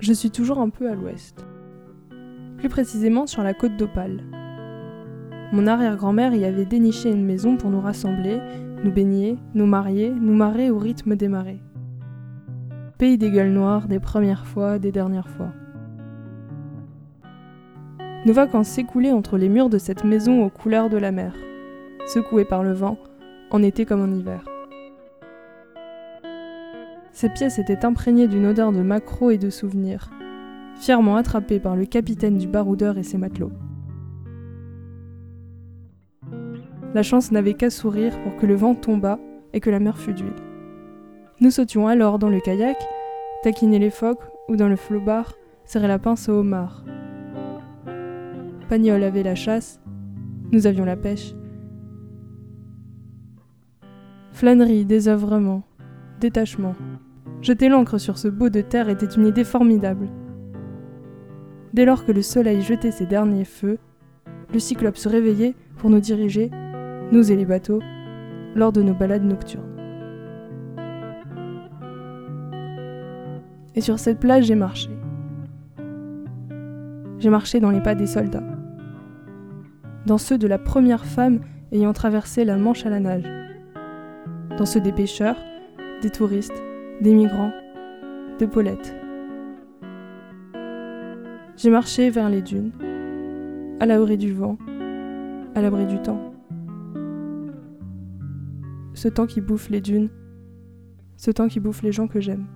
je suis toujours un peu à l'ouest. Plus précisément sur la côte d'Opale. Mon arrière-grand-mère y avait déniché une maison pour nous rassembler, nous baigner, nous marier, nous marrer au rythme des marées. Pays des gueules noires, des premières fois, des dernières fois. Nos vacances s'écoulaient entre les murs de cette maison aux couleurs de la mer, secouées par le vent, en été comme en hiver. Ces pièces étaient imprégnées d'une odeur de maquereau et de souvenirs, fièrement attrapées par le capitaine du baroudeur et ses matelots. La chance n'avait qu'à sourire pour que le vent tombât et que la mer fût d'huile. Nous sautions alors dans le kayak, taquiner les phoques ou dans le flotbar, serrer la pince au homard. Pagnol avait la chasse, nous avions la pêche. Flânerie, désœuvrement, détachement. Jeter l'ancre sur ce beau de terre était une idée formidable. Dès lors que le soleil jetait ses derniers feux, le cyclope se réveillait pour nous diriger, nous et les bateaux, lors de nos balades nocturnes. Et sur cette plage, j'ai marché. J'ai marché dans les pas des soldats, dans ceux de la première femme ayant traversé la Manche à la nage, dans ceux des pêcheurs, des touristes, des migrants, de Paulette. J'ai marché vers les dunes, à l'abri du vent, à l'abri du temps. Ce temps qui bouffe les dunes, ce temps qui bouffe les gens que j'aime.